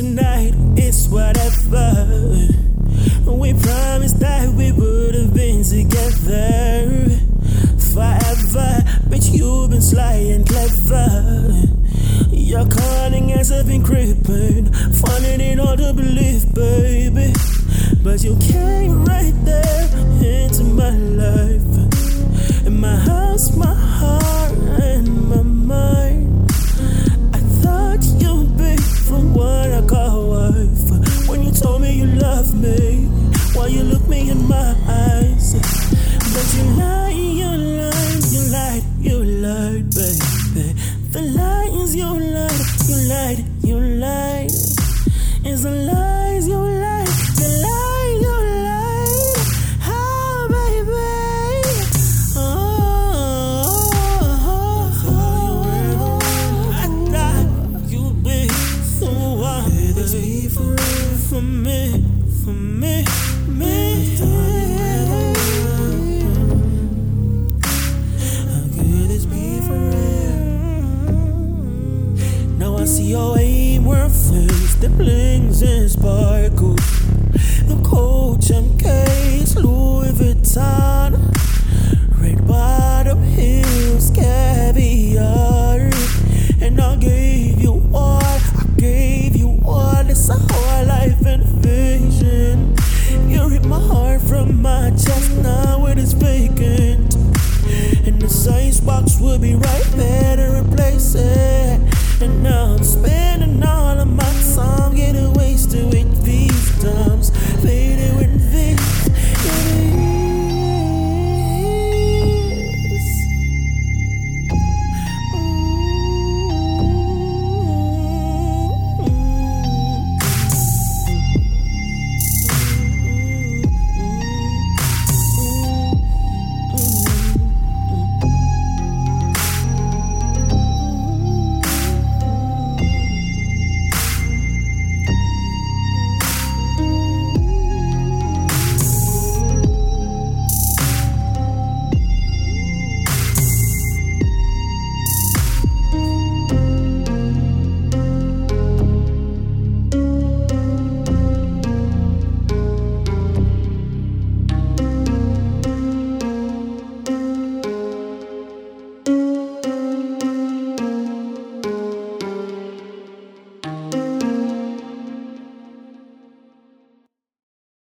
tonight, it's whatever. We promised that we would have been together forever, but you've been sly and clever. Your cunning has been creeping, finding it hard to believe, baby. But you came The lies you lied, you lied, you lied. It's the lies you lied, the lies you lied. Oh, baby. Oh, I thought you'd be the one. This be forever for me, see your aim where face that blinks and sparkles. The Coach MK's Louis Vuitton, red bottom heels, caviar, and I gave you all. I gave you all. It's a whole life and. You ripped my heart from my chest, now it is vacant. And the size box will be right there tripping up, spending all